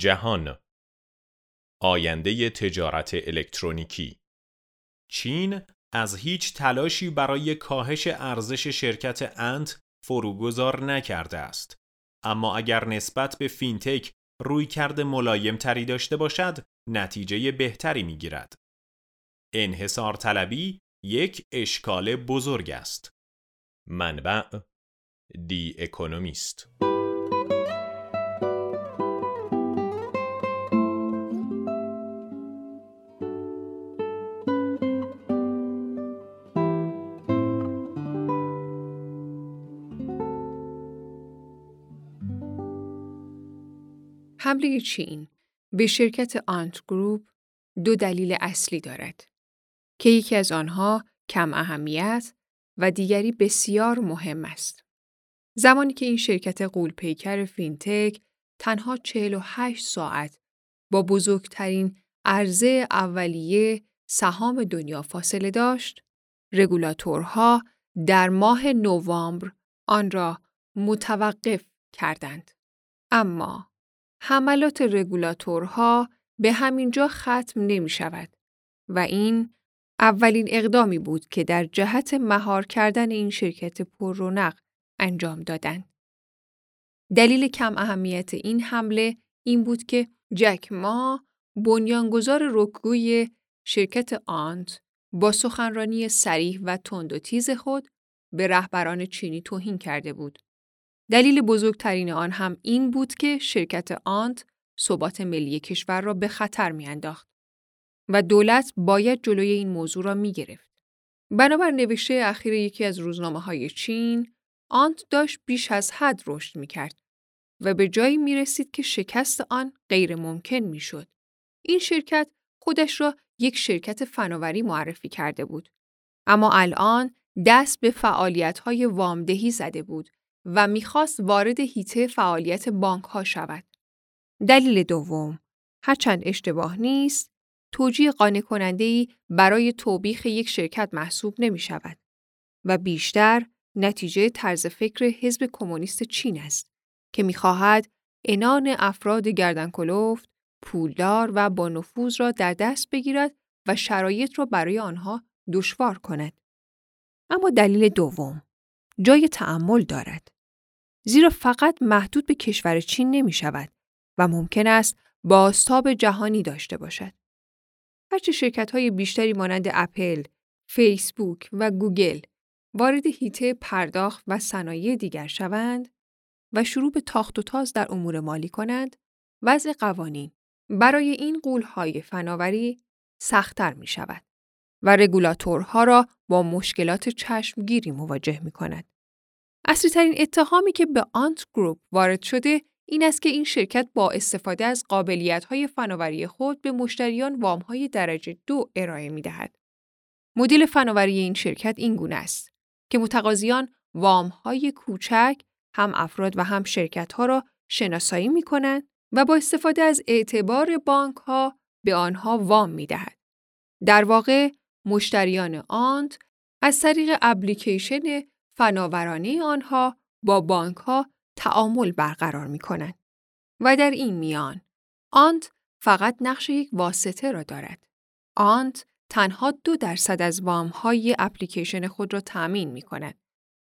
جهان آینده تجارت الکترونیکی چین از هیچ تلاشی برای کاهش ارزش شرکت انت فروگذار نکرده است اما اگر نسبت به فینتک روی کرده ملایم تری داشته باشد نتیجه بهتری می گیرد. انحصار طلبی یک اشکال بزرگ است. منبع دی اکونومیست حمله چین به شرکت آنت گروپ دو دلیل اصلی دارد که یکی از آنها کم اهمیت و دیگری بسیار مهم است. زمانی که این شرکت قولپیکر فینتک تنها 48 ساعت با بزرگترین عرضه اولیه سهام دنیا فاصله داشت، رگولاتورها در ماه نوامبر آن را متوقف کردند. اما حملات رگولاتورها به همینجا ختم نمی شود و این اولین اقدامی بود که در جهت مهار کردن این شرکت پر رونق انجام دادند. دلیل کم اهمیت این حمله این بود که جک ما بنیانگذار رکگوی شرکت آنت با سخنرانی سریح و تند و تیز خود به رهبران چینی توهین کرده بود. دلیل بزرگترین آن هم این بود که شرکت آنت ثبات ملی کشور را به خطر میانداخت و دولت باید جلوی این موضوع را می گرفت. بنابر نوشته اخیر یکی از روزنامه های چین، آنت داشت بیش از حد رشد می کرد و به جایی می رسید که شکست آن غیر ممکن می شد. این شرکت خودش را یک شرکت فناوری معرفی کرده بود. اما الان دست به فعالیت های وامدهی زده بود و می‌خواست وارد هیته فعالیت بانک ها شود. دلیل دوم، هرچند اشتباه نیست، توجیه قانع کننده ای برای توبیخ یک شرکت محسوب نمی شود و بیشتر نتیجه طرز فکر حزب کمونیست چین است که می‌خواهد انان افراد گردنکلفت، پولدار و با نفوذ را در دست بگیرد و شرایط را برای آنها دشوار کند. اما دلیل دوم جای تعمل دارد. زیرا فقط محدود به کشور چین نمی شود و ممکن است بازتاب جهانی داشته باشد. هرچه شرکت های بیشتری مانند اپل، فیسبوک و گوگل وارد هیته پرداخت و صنایع دیگر شوند و شروع به تاخت و تاز در امور مالی کنند، وضع قوانین برای این قولهای فناوری سختتر می شود و رگولاتورها را با مشکلات چشمگیری مواجه می کند. اصلی ترین اتهامی که به آنت گروپ وارد شده این است که این شرکت با استفاده از قابلیت‌های فناوری خود به مشتریان وام‌های درجه دو ارائه می‌دهد. مدل فناوری این شرکت این گونه است که متقاضیان وام‌های کوچک هم افراد و هم شرکت‌ها را شناسایی می‌کنند و با استفاده از اعتبار بانک‌ها به آنها وام می‌دهد. در واقع مشتریان آنت از طریق اپلیکیشن فناورانه آنها با بانک ها تعامل برقرار می کنند. و در این میان آنت فقط نقش یک واسطه را دارد. آنت تنها دو درصد از وام های اپلیکیشن خود را تأمین می کند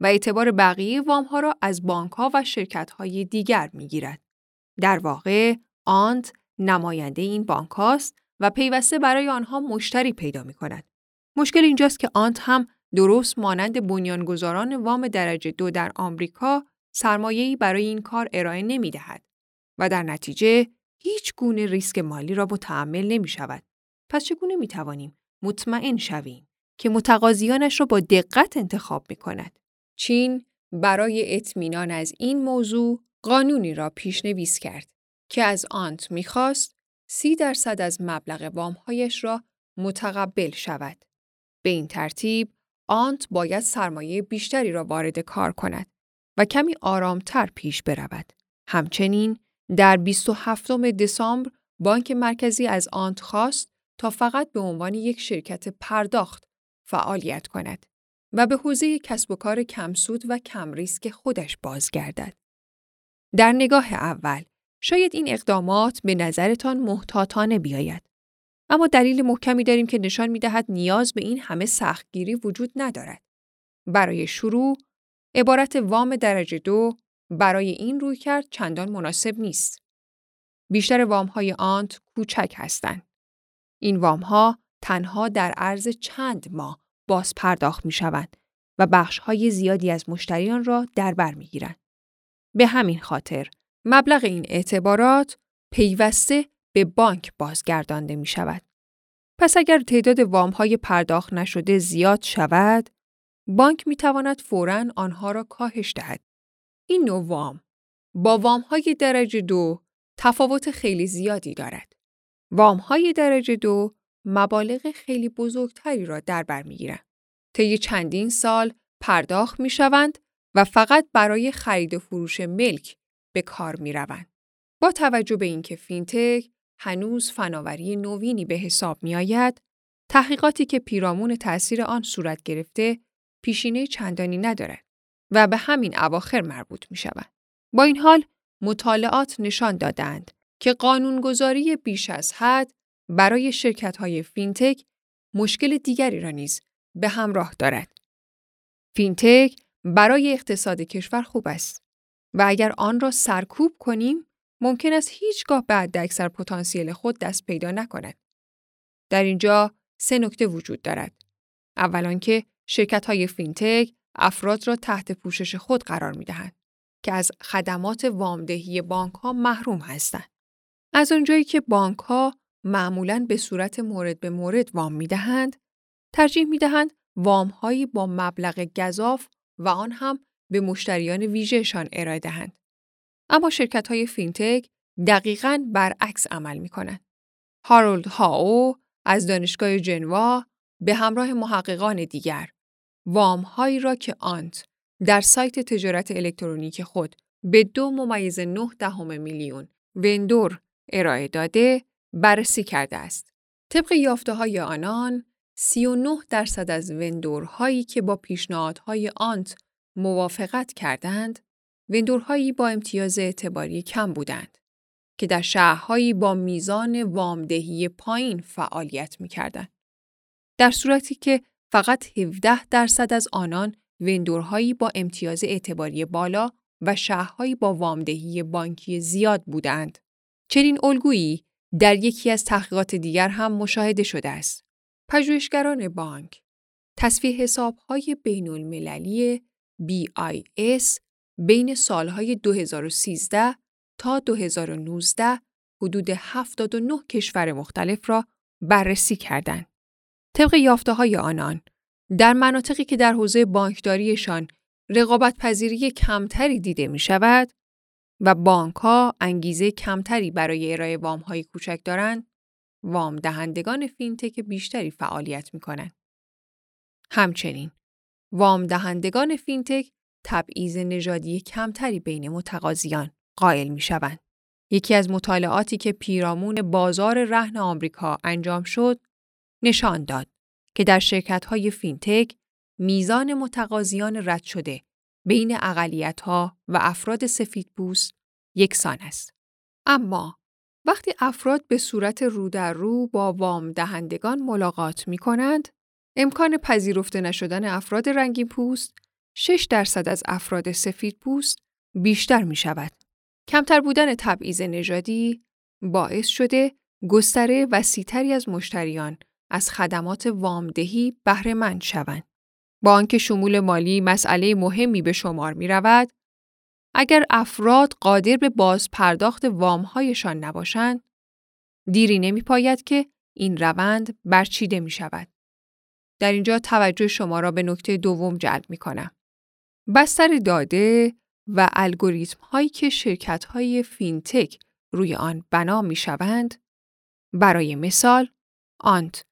و اعتبار بقیه وام ها را از بانک ها و شرکت های دیگر می گیرد. در واقع آنت نماینده این بانک هاست و پیوسته برای آنها مشتری پیدا می کند. مشکل اینجاست که آنت هم درست مانند بنیانگذاران وام درجه دو در آمریکا سرمایه‌ای برای این کار ارائه نمی دهد و در نتیجه هیچ گونه ریسک مالی را متحمل نمی شود. پس چگونه می توانیم مطمئن شویم که متقاضیانش را با دقت انتخاب می کند؟ چین برای اطمینان از این موضوع قانونی را پیشنویس کرد که از آنت می‌خواست سی درصد از مبلغ وامهایش را متقبل شود. به این ترتیب آنت باید سرمایه بیشتری را وارد کار کند و کمی آرامتر پیش برود. همچنین در 27 دسامبر بانک مرکزی از آنت خواست تا فقط به عنوان یک شرکت پرداخت فعالیت کند و به حوزه کسب و کار کمسود و کم ریسک خودش بازگردد. در نگاه اول، شاید این اقدامات به نظرتان محتاطانه بیاید. اما دلیل محکمی داریم که نشان می دهد نیاز به این همه سختگیری وجود ندارد. برای شروع، عبارت وام درجه دو برای این روی کرد چندان مناسب نیست. بیشتر وام های آنت کوچک هستند. این وام ها تنها در عرض چند ماه باز پرداخت می شوند و بخش های زیادی از مشتریان را در بر می گیرند. به همین خاطر مبلغ این اعتبارات پیوسته به بانک بازگردانده می شود. پس اگر تعداد وام های پرداخت نشده زیاد شود، بانک می تواند فوراً آنها را کاهش دهد. این نوع وام با وام های درجه دو تفاوت خیلی زیادی دارد. وام های درجه دو مبالغ خیلی بزرگتری را در بر می گیرند. طی چندین سال پرداخت می شوند و فقط برای خرید و فروش ملک به کار می روند. با توجه به اینکه فینتک هنوز فناوری نوینی به حساب می آید، تحقیقاتی که پیرامون تأثیر آن صورت گرفته پیشینه چندانی ندارد و به همین اواخر مربوط می شود. با این حال مطالعات نشان دادند که قانونگذاری بیش از حد برای شرکت های فینتک مشکل دیگری را نیز به همراه دارد. فینتک برای اقتصاد کشور خوب است و اگر آن را سرکوب کنیم ممکن است هیچگاه به حداکثر پتانسیل خود دست پیدا نکند. در اینجا سه نکته وجود دارد. اول که شرکت های فینتک افراد را تحت پوشش خود قرار می دهند که از خدمات وامدهی بانک ها محروم هستند. از آنجایی که بانک ها معمولاً به صورت مورد به مورد وام می دهند، ترجیح می دهند وام هایی با مبلغ گزاف و آن هم به مشتریان ویژهشان ارائه دهند. اما شرکت های فینتک دقیقاً برعکس عمل می کنند. هارولد هاو از دانشگاه جنوا به همراه محققان دیگر وام هایی را که آنت در سایت تجارت الکترونیک خود به دو ممیز نه دهم میلیون وندور ارائه داده بررسی کرده است. طبق یافته های آنان 39 درصد از وندورهایی که با پیشنهادهای آنت موافقت کردند وندورهایی با امتیاز اعتباری کم بودند که در شهرهایی با میزان وامدهی پایین فعالیت می‌کردند. در صورتی که فقط 17 درصد از آنان وندورهایی با امتیاز اعتباری بالا و شهرهایی با وامدهی بانکی زیاد بودند. چنین الگویی در یکی از تحقیقات دیگر هم مشاهده شده است. پژوهشگران بانک تصفیه حسابهای بین المللی BIS بین سالهای 2013 تا 2019 حدود 79 کشور مختلف را بررسی کردند. طبق یافته های آنان، در مناطقی که در حوزه بانکداریشان رقابت پذیری کمتری دیده می شود و بانک ها انگیزه کمتری برای ارائه وام های کوچک دارند، وام دهندگان فینتک بیشتری فعالیت می کنند. همچنین، وام دهندگان فینتک تبعیض نژادی کمتری بین متقاضیان قائل می شوند. یکی از مطالعاتی که پیرامون بازار رهن آمریکا انجام شد، نشان داد که در های فینتک میزان متقاضیان رد شده بین ها و افراد سفیدپوست یکسان است. اما وقتی افراد به صورت رو در رو با وام دهندگان ملاقات می کنند، امکان پذیرفته نشدن افراد رنگین پوست 6 درصد از افراد سفید پوست بیشتر می شود. کمتر بودن تبعیض نژادی باعث شده گستره وسیعتری از مشتریان از خدمات وامدهی بهره مند شوند. با آنکه شمول مالی مسئله مهمی به شمار می رود، اگر افراد قادر به باز پرداخت وامهایشان نباشند، دیری نمی پاید که این روند برچیده می شود. در اینجا توجه شما را به نکته دوم جلب می کنم. بستر داده و الگوریتم هایی که شرکت های فینتک روی آن بنا می شوند، برای مثال، آنت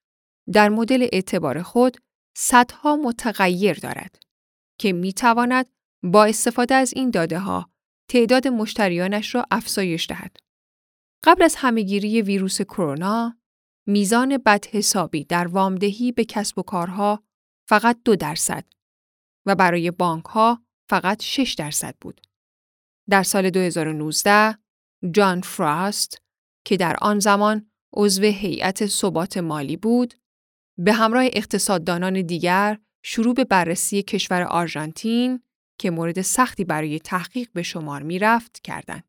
در مدل اعتبار خود صدها متغیر دارد که می تواند با استفاده از این داده ها تعداد مشتریانش را افزایش دهد. قبل از همهگیری ویروس کرونا، میزان بدحسابی در وامدهی به کسب و کارها فقط دو درصد و برای بانک ها فقط 6 درصد بود. در سال 2019 جان فراست که در آن زمان عضو هیئت ثبات مالی بود، به همراه اقتصاددانان دیگر شروع به بررسی کشور آرژانتین که مورد سختی برای تحقیق به شمار می رفت کردند.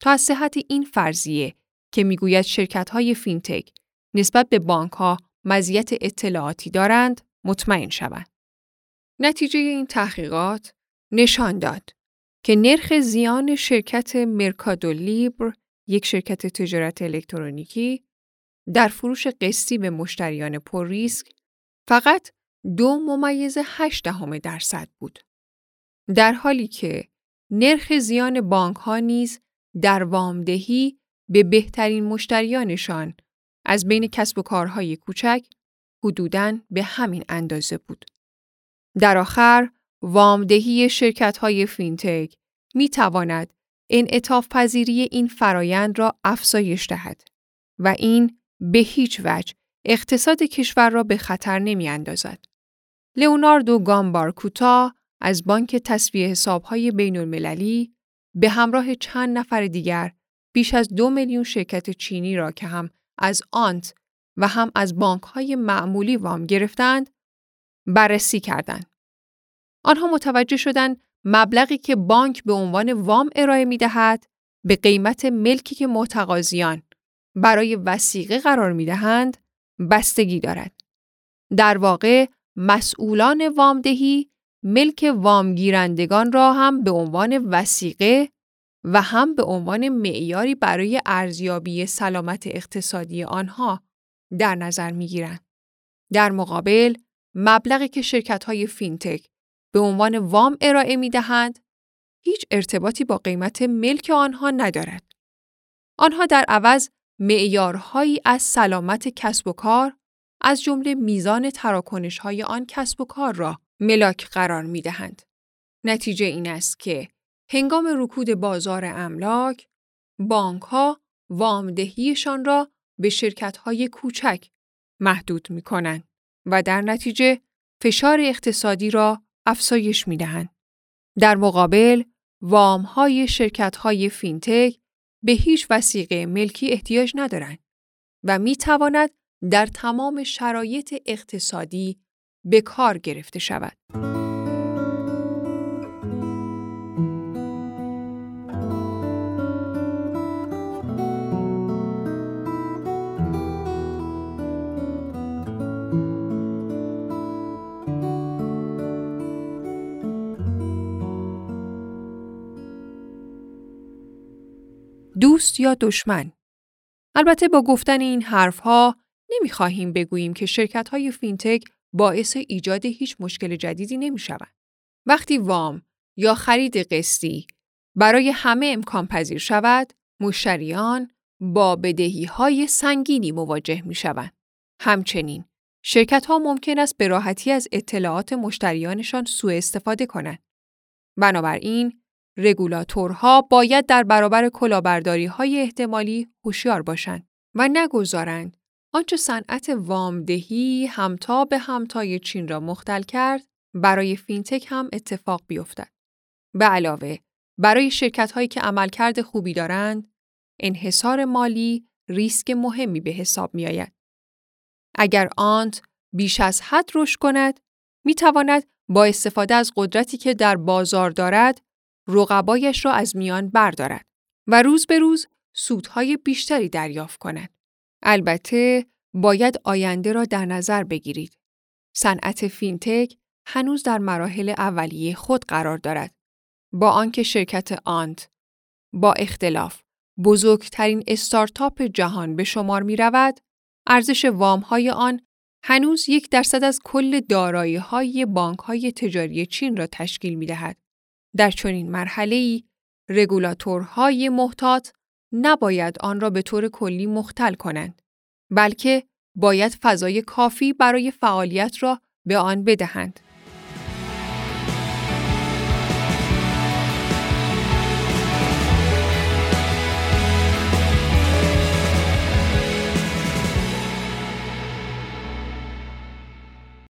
تا از صحت این فرضیه که می‌گوید شرکت های فینتک نسبت به بانک ها مزیت اطلاعاتی دارند مطمئن شوند. نتیجه این تحقیقات نشان داد که نرخ زیان شرکت مرکادو لیبر یک شرکت تجارت الکترونیکی در فروش قسطی به مشتریان پر ریسک فقط دو ممیز هشت دهم درصد بود. در حالی که نرخ زیان بانک ها نیز در وامدهی به بهترین مشتریانشان از بین کسب و کارهای کوچک حدوداً به همین اندازه بود. در آخر، وامدهی شرکت های فینتک می تواند انعطاف پذیری این فرایند را افزایش دهد و این به هیچ وجه اقتصاد کشور را به خطر نمی اندازد. لئوناردو گامبارکوتا از بانک تصویه حسابهای بین المللی به همراه چند نفر دیگر بیش از دو میلیون شرکت چینی را که هم از آنت و هم از بانک های معمولی وام گرفتند بررسی کردند. آنها متوجه شدند مبلغی که بانک به عنوان وام ارائه می دهد به قیمت ملکی که متقاضیان برای وسیقه قرار می دهند بستگی دارد. در واقع مسئولان وامدهی ملک وامگیرندگان را هم به عنوان وسیقه و هم به عنوان معیاری برای ارزیابی سلامت اقتصادی آنها در نظر می گیرند. در مقابل، مبلغی که شرکت های فینتک به عنوان وام ارائه می دهند، هیچ ارتباطی با قیمت ملک آنها ندارد. آنها در عوض معیارهایی از سلامت کسب و کار از جمله میزان تراکنش های آن کسب و کار را ملاک قرار می دهند. نتیجه این است که هنگام رکود بازار املاک، بانک ها وامدهیشان را به شرکت های کوچک محدود می کنند و در نتیجه فشار اقتصادی را افزایش می دهند. در مقابل، وام های شرکت های فینتک به هیچ وسیقه ملکی احتیاج ندارند و می تواند در تمام شرایط اقتصادی به کار گرفته شود. دوست یا دشمن البته با گفتن این حرفها نمی‌خواهیم بگوییم که شرکت های فینتک باعث ایجاد هیچ مشکل جدیدی نمی شود. وقتی وام یا خرید قسطی برای همه امکان پذیر شود، مشتریان با بدهی های سنگینی مواجه می شوند. همچنین، شرکت ها ممکن است به راحتی از اطلاعات مشتریانشان سوء استفاده کنند. بنابراین، رگولاتورها باید در برابر کلاهبرداری های احتمالی هوشیار باشند و نگذارند آنچه صنعت وامدهی همتا به همتای چین را مختل کرد برای فینتک هم اتفاق بیفتد. به علاوه برای شرکت هایی که عملکرد خوبی دارند انحصار مالی ریسک مهمی به حساب می آید. اگر آنت بیش از حد رشد کند می تواند با استفاده از قدرتی که در بازار دارد رقبایش را از میان بردارد و روز به روز سودهای بیشتری دریافت کند. البته باید آینده را در نظر بگیرید. صنعت فینتک هنوز در مراحل اولیه خود قرار دارد. با آنکه شرکت آنت با اختلاف بزرگترین استارتاپ جهان به شمار می رود، ارزش وام های آن هنوز یک درصد از کل دارایی های بانک های تجاری چین را تشکیل می دهد. در چنین مرحله ای، رگولاتورهای محتاط نباید آن را به طور کلی مختل کنند، بلکه باید فضای کافی برای فعالیت را به آن بدهند.